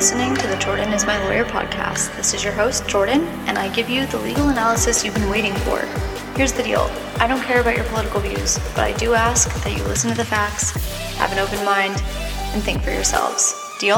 listening to the Jordan is My Lawyer podcast. This is your host, Jordan, and I give you the legal analysis you've been waiting for. Here's the deal I don't care about your political views, but I do ask that you listen to the facts, have an open mind, and think for yourselves. Deal?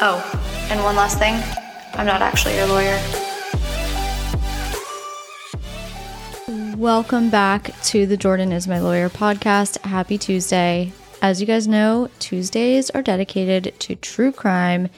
Oh, and one last thing I'm not actually your lawyer. Welcome back to the Jordan is My Lawyer podcast. Happy Tuesday. As you guys know, Tuesdays are dedicated to true crime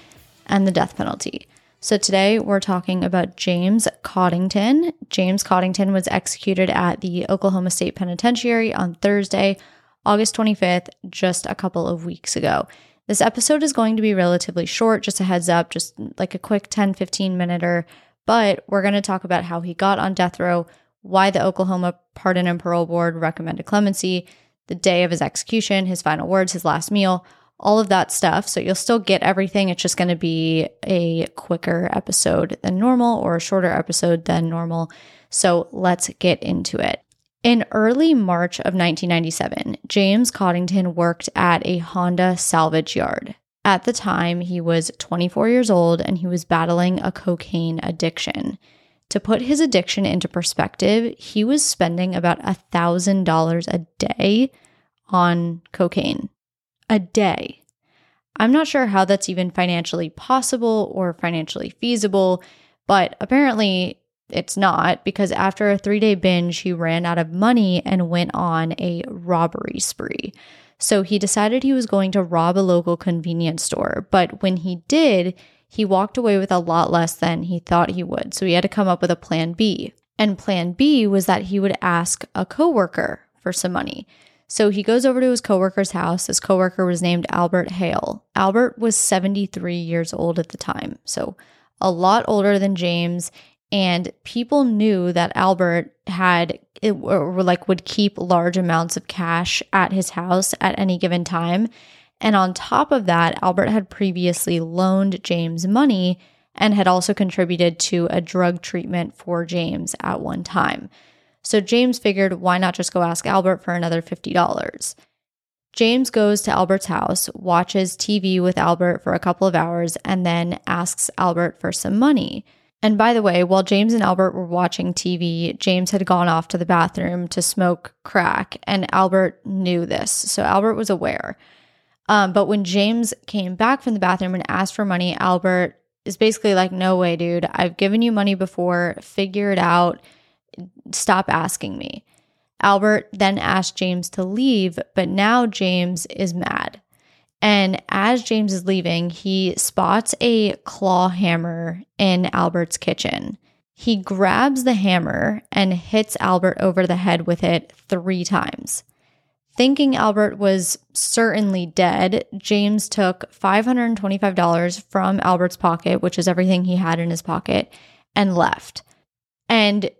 and the death penalty. So today we're talking about James Coddington. James Coddington was executed at the Oklahoma State Penitentiary on Thursday, August 25th, just a couple of weeks ago. This episode is going to be relatively short, just a heads up, just like a quick 10 15 minute but we're going to talk about how he got on death row, why the Oklahoma Pardon and Parole Board recommended clemency, the day of his execution, his final words, his last meal, all of that stuff. So you'll still get everything. It's just going to be a quicker episode than normal or a shorter episode than normal. So let's get into it. In early March of 1997, James Coddington worked at a Honda salvage yard. At the time, he was 24 years old and he was battling a cocaine addiction. To put his addiction into perspective, he was spending about $1,000 a day on cocaine. A day. I'm not sure how that's even financially possible or financially feasible, but apparently it's not because after a three day binge, he ran out of money and went on a robbery spree. So he decided he was going to rob a local convenience store. But when he did, he walked away with a lot less than he thought he would. So he had to come up with a plan B. And plan B was that he would ask a coworker for some money. So he goes over to his coworker's house. His coworker was named Albert Hale. Albert was 73 years old at the time, so a lot older than James. And people knew that Albert had, or like, would keep large amounts of cash at his house at any given time. And on top of that, Albert had previously loaned James money and had also contributed to a drug treatment for James at one time. So James figured, why not just go ask Albert for another $50? James goes to Albert's house, watches TV with Albert for a couple of hours, and then asks Albert for some money. And by the way, while James and Albert were watching TV, James had gone off to the bathroom to smoke crack, and Albert knew this. So Albert was aware. Um, but when James came back from the bathroom and asked for money, Albert is basically like, No way, dude. I've given you money before. Figure it out. Stop asking me. Albert then asked James to leave, but now James is mad. And as James is leaving, he spots a claw hammer in Albert's kitchen. He grabs the hammer and hits Albert over the head with it three times. Thinking Albert was certainly dead, James took $525 from Albert's pocket, which is everything he had in his pocket, and left. And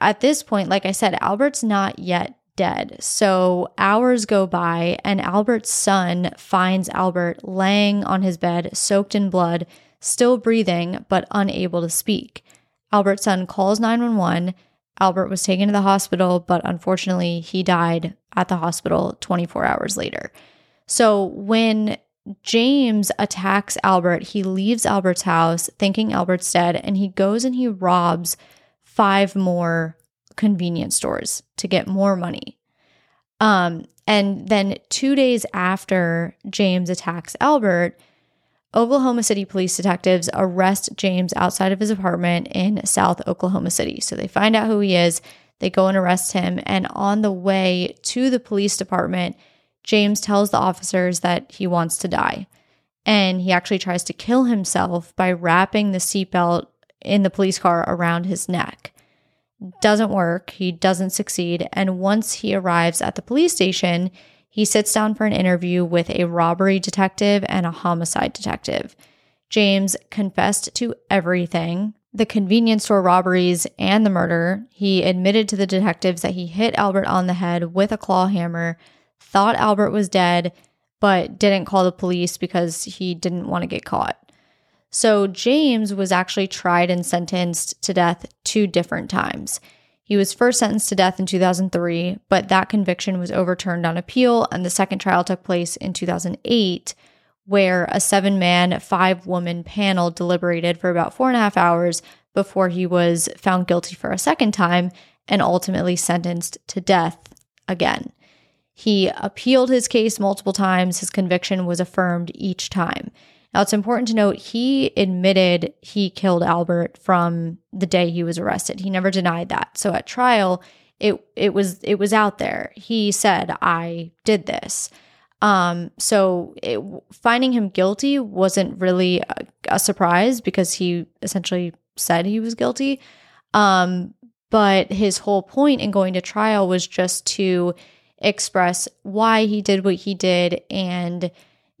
at this point, like I said, Albert's not yet dead. So hours go by, and Albert's son finds Albert laying on his bed, soaked in blood, still breathing, but unable to speak. Albert's son calls 911 Albert was taken to the hospital, but unfortunately, he died at the hospital 24 hours later. So when James attacks Albert, he leaves Albert's house thinking Albert's dead, and he goes and he robs five more convenience stores to get more money. Um, and then two days after James attacks Albert, Oklahoma City police detectives arrest James outside of his apartment in South Oklahoma City. So they find out who he is, they go and arrest him. And on the way to the police department, James tells the officers that he wants to die. And he actually tries to kill himself by wrapping the seatbelt in the police car around his neck. Doesn't work. He doesn't succeed. And once he arrives at the police station, he sits down for an interview with a robbery detective and a homicide detective. James confessed to everything the convenience store robberies and the murder. He admitted to the detectives that he hit Albert on the head with a claw hammer, thought Albert was dead, but didn't call the police because he didn't want to get caught. So James was actually tried and sentenced to death two different times. He was first sentenced to death in 2003, but that conviction was overturned on appeal, and the second trial took place in 2008 where a seven man, five woman panel deliberated for about four and a half hours before he was found guilty for a second time and ultimately sentenced to death again. He appealed his case multiple times. His conviction was affirmed each time. Now, it's important to note he admitted he killed Albert from the day he was arrested. He never denied that. So at trial, it it was it was out there. He said, "I did this." Um, so it, finding him guilty wasn't really a, a, surprise because he essentially said he was guilty. Um, but his whole point in going to trial was just to express why he did what he did and,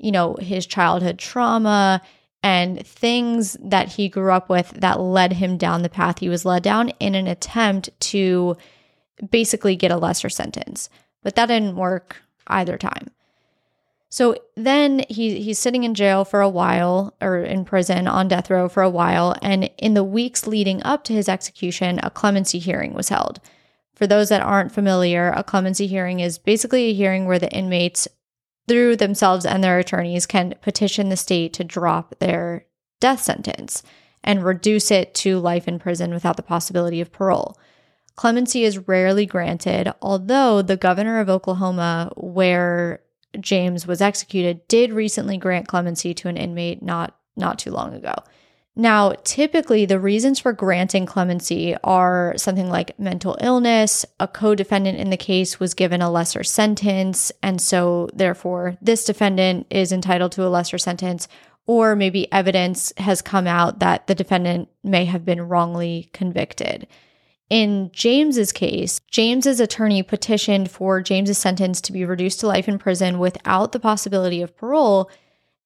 you know, his childhood trauma and things that he grew up with that led him down the path he was led down in an attempt to basically get a lesser sentence. But that didn't work either time. So then he he's sitting in jail for a while or in prison on death row for a while and in the weeks leading up to his execution a clemency hearing was held. For those that aren't familiar, a clemency hearing is basically a hearing where the inmates, through themselves and their attorneys, can petition the state to drop their death sentence and reduce it to life in prison without the possibility of parole. Clemency is rarely granted, although the governor of Oklahoma, where James was executed, did recently grant clemency to an inmate not not too long ago. Now, typically, the reasons for granting clemency are something like mental illness, a co defendant in the case was given a lesser sentence, and so therefore this defendant is entitled to a lesser sentence, or maybe evidence has come out that the defendant may have been wrongly convicted. In James's case, James's attorney petitioned for James's sentence to be reduced to life in prison without the possibility of parole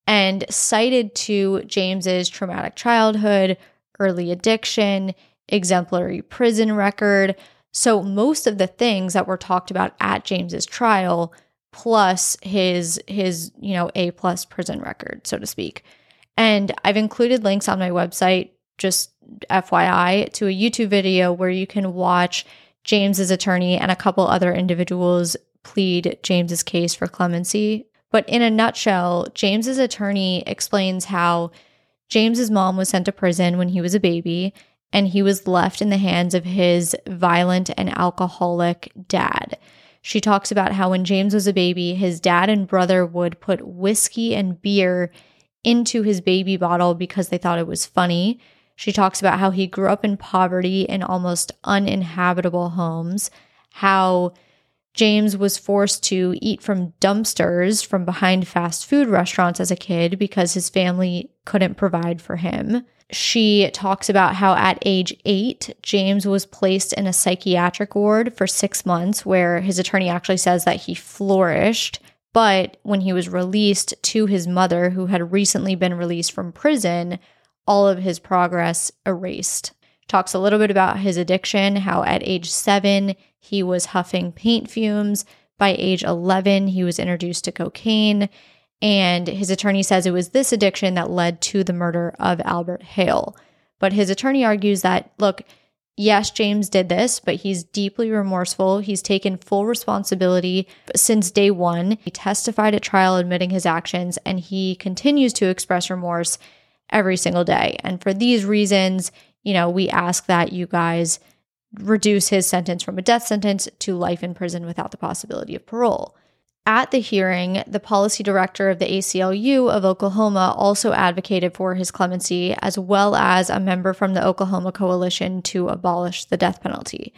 and cited to James's traumatic childhood, early addiction, exemplary prison record. So most of the things that were talked about at James's trial plus his his, you know, A plus prison record, so to speak. And I've included links on my website just FYI to a YouTube video where you can watch James's attorney and a couple other individuals plead James's case for clemency but in a nutshell, James's attorney explains how James's mom was sent to prison when he was a baby and he was left in the hands of his violent and alcoholic dad. She talks about how when James was a baby, his dad and brother would put whiskey and beer into his baby bottle because they thought it was funny. She talks about how he grew up in poverty in almost uninhabitable homes, how James was forced to eat from dumpsters from behind fast food restaurants as a kid because his family couldn't provide for him. She talks about how at age eight, James was placed in a psychiatric ward for six months, where his attorney actually says that he flourished. But when he was released to his mother, who had recently been released from prison, all of his progress erased. Talks a little bit about his addiction, how at age seven, he was huffing paint fumes. By age 11, he was introduced to cocaine. And his attorney says it was this addiction that led to the murder of Albert Hale. But his attorney argues that, look, yes, James did this, but he's deeply remorseful. He's taken full responsibility since day one. He testified at trial admitting his actions, and he continues to express remorse every single day. And for these reasons, you know, we ask that you guys reduce his sentence from a death sentence to life in prison without the possibility of parole. At the hearing, the policy director of the ACLU of Oklahoma also advocated for his clemency, as well as a member from the Oklahoma Coalition to abolish the death penalty.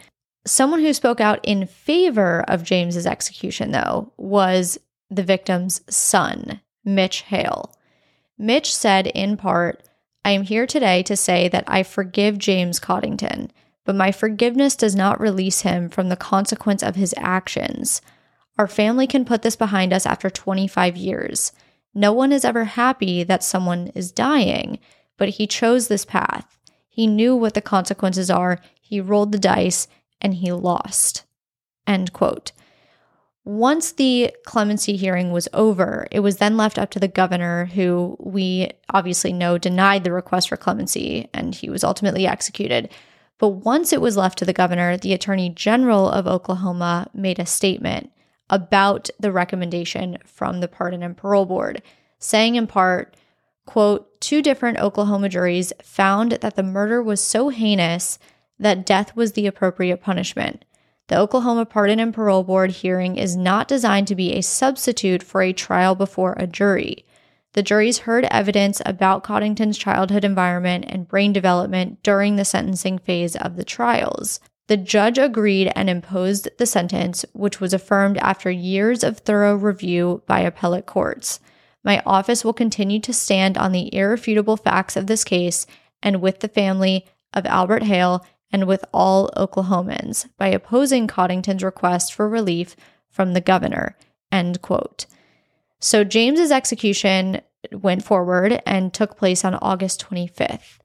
Someone who spoke out in favor of James's execution, though, was the victim's son, Mitch Hale. Mitch said, in part, I am here today to say that I forgive James Coddington but my forgiveness does not release him from the consequence of his actions. Our family can put this behind us after 25 years. No one is ever happy that someone is dying, but he chose this path. He knew what the consequences are, he rolled the dice, and he lost. End quote. Once the clemency hearing was over, it was then left up to the governor, who we obviously know denied the request for clemency, and he was ultimately executed. But once it was left to the governor, the attorney general of Oklahoma made a statement about the recommendation from the Pardon and Parole Board. saying in part, quote, two different Oklahoma juries found that the murder was so heinous that death was the appropriate punishment. The Oklahoma Pardon and Parole Board hearing is not designed to be a substitute for a trial before a jury. The juries heard evidence about Coddington's childhood environment and brain development during the sentencing phase of the trials. The judge agreed and imposed the sentence, which was affirmed after years of thorough review by appellate courts. My office will continue to stand on the irrefutable facts of this case and with the family of Albert Hale and with all Oklahomans by opposing Coddington's request for relief from the governor. End quote. So James's execution went forward and took place on August 25th.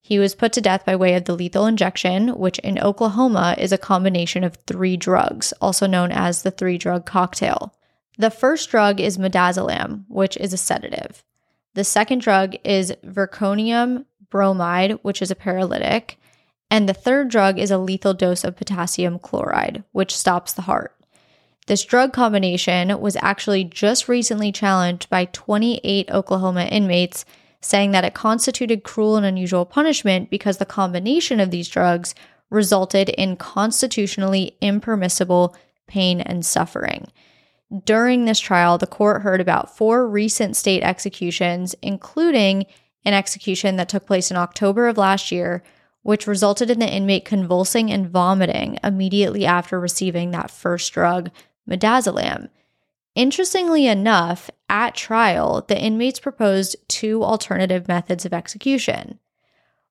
He was put to death by way of the lethal injection, which in Oklahoma is a combination of three drugs, also known as the three drug cocktail. The first drug is midazolam, which is a sedative. The second drug is vecuronium bromide, which is a paralytic. And the third drug is a lethal dose of potassium chloride, which stops the heart. This drug combination was actually just recently challenged by 28 Oklahoma inmates, saying that it constituted cruel and unusual punishment because the combination of these drugs resulted in constitutionally impermissible pain and suffering. During this trial, the court heard about four recent state executions, including an execution that took place in October of last year, which resulted in the inmate convulsing and vomiting immediately after receiving that first drug, midazolam. Interestingly enough, at trial, the inmates proposed two alternative methods of execution.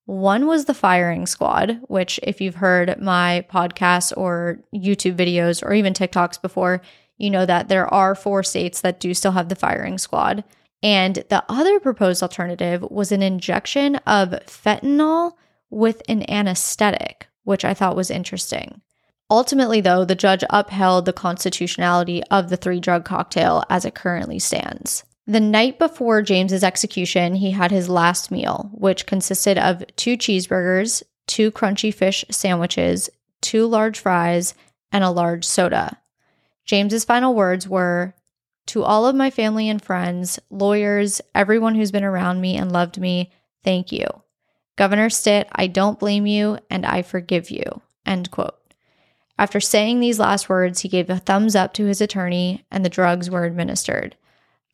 One was the firing squad, which, if you've heard my podcasts or YouTube videos or even TikToks before, you know that there are four states that do still have the firing squad. And the other proposed alternative was an injection of fentanyl with an anesthetic, which I thought was interesting. Ultimately, though, the judge upheld the constitutionality of the three drug cocktail as it currently stands. The night before James's execution, he had his last meal, which consisted of two cheeseburgers, two crunchy fish sandwiches, two large fries, and a large soda. James's final words were, "To all of my family and friends, lawyers, everyone who's been around me and loved me, thank you. Governor Stitt, I don't blame you and I forgive you. End quote. After saying these last words, he gave a thumbs up to his attorney and the drugs were administered.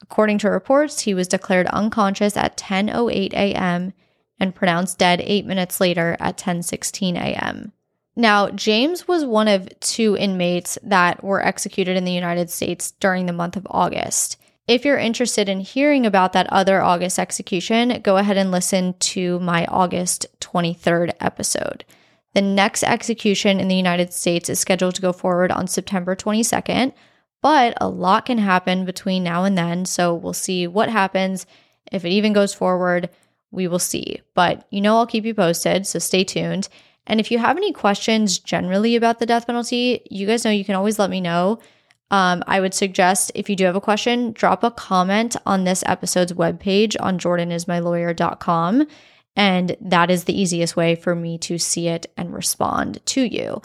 According to reports, he was declared unconscious at 10:08 a.m. and pronounced dead 8 minutes later at 10:16 a.m. Now, James was one of two inmates that were executed in the United States during the month of August. If you're interested in hearing about that other August execution, go ahead and listen to my August 23rd episode. The next execution in the United States is scheduled to go forward on September 22nd, but a lot can happen between now and then. So we'll see what happens. If it even goes forward, we will see. But you know, I'll keep you posted. So stay tuned. And if you have any questions generally about the death penalty, you guys know you can always let me know. Um, I would suggest if you do have a question, drop a comment on this episode's webpage on jordanismylawyer.com. And that is the easiest way for me to see it and respond to you.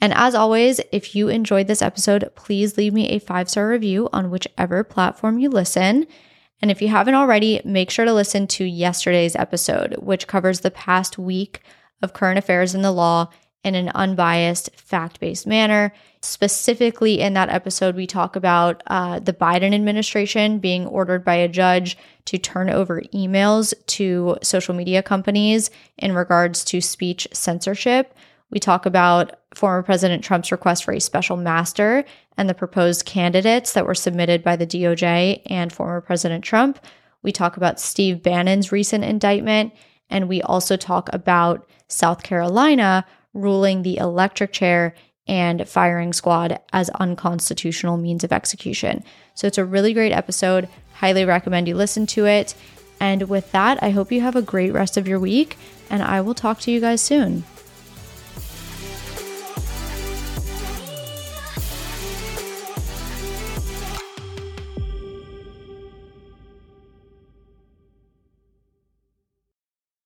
And as always, if you enjoyed this episode, please leave me a five star review on whichever platform you listen. And if you haven't already, make sure to listen to yesterday's episode, which covers the past week of current affairs in the law in an unbiased, fact based manner. Specifically, in that episode, we talk about uh, the Biden administration being ordered by a judge to turn over emails to social media companies in regards to speech censorship. We talk about former President Trump's request for a special master and the proposed candidates that were submitted by the DOJ and former President Trump. We talk about Steve Bannon's recent indictment. And we also talk about South Carolina ruling the electric chair and firing squad as unconstitutional means of execution. So it's a really great episode. Highly recommend you listen to it. And with that, I hope you have a great rest of your week, and I will talk to you guys soon.